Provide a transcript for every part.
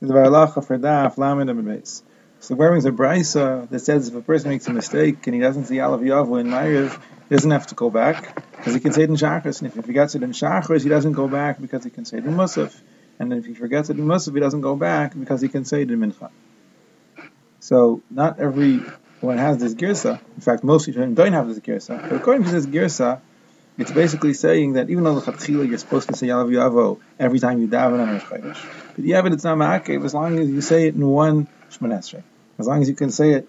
the for Daf Lamed and Beis. So where brings a brisa that says if a person makes a mistake and he doesn't see Alav Yavu in Ma'ariv, he doesn't have to go back because he can say it in Shachris. And if he forgets it in Shachris, he doesn't go back because he can say it in Musaf. And if he forgets it in Musaf, he doesn't go back because he can say it in Mincha. So not everyone has this girsa. In fact, most people don't have this girsa. But according to this girsa, it's basically saying that even though the Chatchila you're supposed to say Yalav Yavo every time you daven on Rosh Chodesh, but yeah, it's not Ma'akev as long as you say it in one Shemon Esrei. As long as you can say it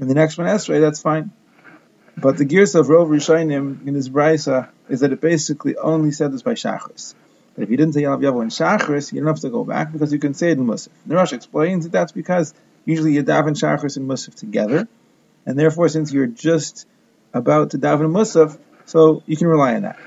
in the next Shemon Esrei, that's fine. But the gears of Rov Rishonim in this brisa is that it basically only said this by Shachris. But if you didn't say Yalav Yavo in Shachris, you don't have to go back because you can say it in Musaf. The Rosh explains that that's because usually you daven Shachris and Musaf together, and therefore since you're just about to daven Musaf, so you can rely on that.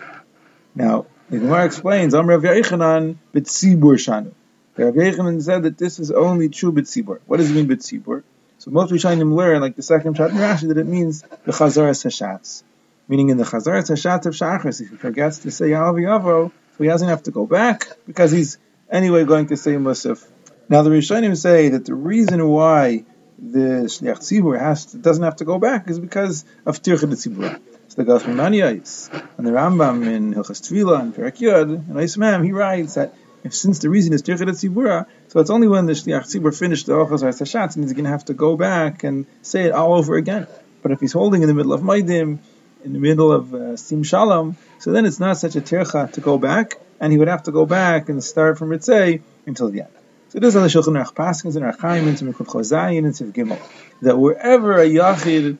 Now, the Gemara explains, Am Rav Yechanan b'tzibur shanu. Rav Yechanan said that this is only true b'tzibur. What does it mean b'tzibur? So most Rishonim learn, like the second Pshat Rashi, that it means the Chazaras Hashatz. Meaning in the Chazaras Hashatz of Shachris, if he forgets to say Yalav Yavo, so he doesn't have to go back, because he's anyway going to say Musaf. Now the Rishonim say that the reason why the Shliach Tzibur has to, doesn't have to go back is because of Tircha Tzibur. So the Gas Maniyais and the Rambam in Hilchas Tefillah and Perak Yod and Ismam, he writes that if since the reason is Tirchet Tzibura, so it's only when the Shliach Tzibur finished the Ochas Hashatz and he's going to have to go back and say it all over again. But if he's holding in the middle of Maidim, in the middle of uh, Sim Shalom, so then it's not such a tircha to go back, and he would have to go back and start from Ritzay until the end. So this is on the Shulchan Aruch Paskins and Archaim and Tzimikut Chozayin and Tziv Gimel, that wherever a Yachid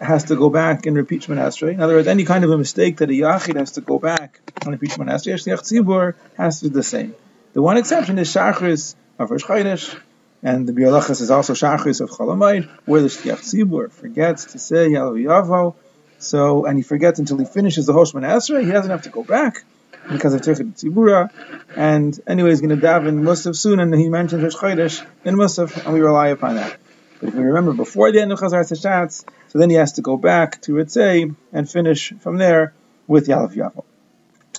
has to go back and repeat Shemon Esrei. In other words, any kind of a mistake that a Yachid has to go back and repeat Shemon Esrei, Shliach Tzibur has to do the same. The one exception is Shachris of Rosh Chodesh, and the Bialachas is also Shachris of Chol Hamoed, where the Shliach Tzibur forgets to say Yalav Yavo, so, and he forgets until he finishes the whole Shemon Esrei, he doesn't have to go back because of Tirchet Tzibura, and anyway, he's going to daven Musaf soon, and he mentions Rosh Chodesh in Musaf, and we rely upon that. But if we remember before the end of Chazaras Hashatz, so then he has to go back to Ritzay and finish from there with Yalaf Yavo.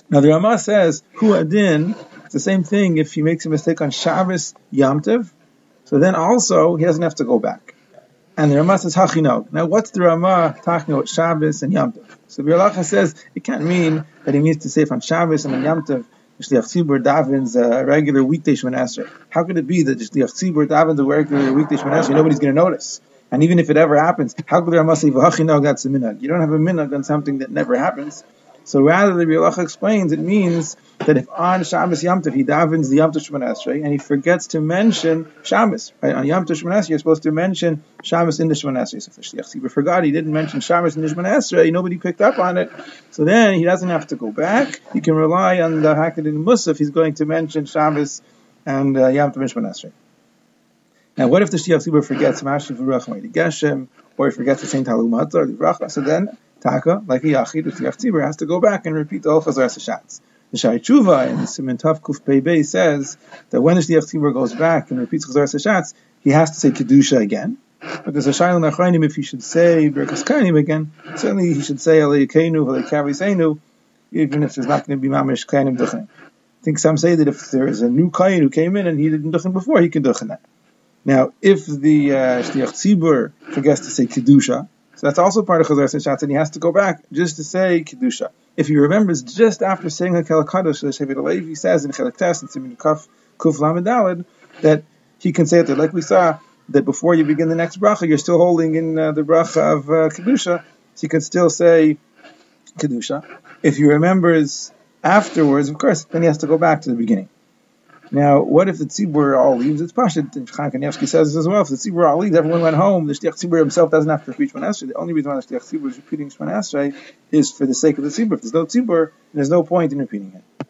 Now the Ramah says, Hu Adin, it's the same thing if he makes a mistake on Shabbos Yamtiv, so then also he doesn't have to go back. And the Ramah says Hachinog. Now what's the Ramah talking about Shabbos and Yamtiv? So Biur Halacha says it can't mean that he means to say on Shabbos and on Yamtiv Shliach Tzibur davens a uh, regular weekday Shemon. How could it be that Shliach Tzibur davens a regular weekday Shemon? Nobody's going to notice. And even if it ever happens, how could there say that's a minhag? You don't have a minhag on something that never happens. So rather, the Biur Halacha explains it means that if on Shabbos Yom Tov he davens the Yom Tov Shemon Esrei and he forgets to mention Shabbos, right? On Yom Tov Shemon Esrei, you're supposed to mention Shabbos in the Shemon Esrei. If Shliach Tzibur forgot, he didn't mention Shabbos in the Shemon Esrei, nobody picked up on it. So then he doesn't have to go back. He can rely on the Hakad in Musaf. He's going to mention Shabbos and uh, Yom Tov Shemon Esrei. Now, what if the Shliach Tzibur forgets Mashiv Ruach Geshem, or he forgets say Talumat or the So then Taka, like a Yachid, the Shliach Tzibur has to go back and repeat the whole Chazaras Hashatz. The Shai Tshuva in the Siman Tav Kuf Pei says that when the Tzibur goes back and repeats Chazaras Hashatz, he has to say Kedusha again. But there's a Shail Nachrainim if he should say Berkas Kainim again, certainly he should say Alei Keinu, Alei Kaviseinu, even if there's not going to be Mamish Kainim Duchen. I think some say that if there is a new Kain who came in and he didn't Duchen before, he can Duchen that. Now, if the uh, Tzibur forgets to say Kedusha, so that's also part of Chazaras Hashatz, and he has to go back just to say Kedusha. If he remembers just after saying Hakel Kadosh, the says in Chelak Tes, in Simin Kuf, Kuf Lamed that he can say it there. Like we saw, that before you begin the next bracha, you're still holding in uh, the bracha of uh, Kedusha, so you can still say Kedusha. If he remembers afterwards, of course, then he has to go back to the beginning. Now, what if the tzibur all leaves? It's pashut. Chaim Kanievsky says this as well. If the tzibur all leaves, everyone went home. The shliach tzibur himself doesn't have to repeat Shemon The only reason why the shliach tzibur is repeating Shemon is for the sake of the tzibur. If there's no tzibur, there's no point in repeating it.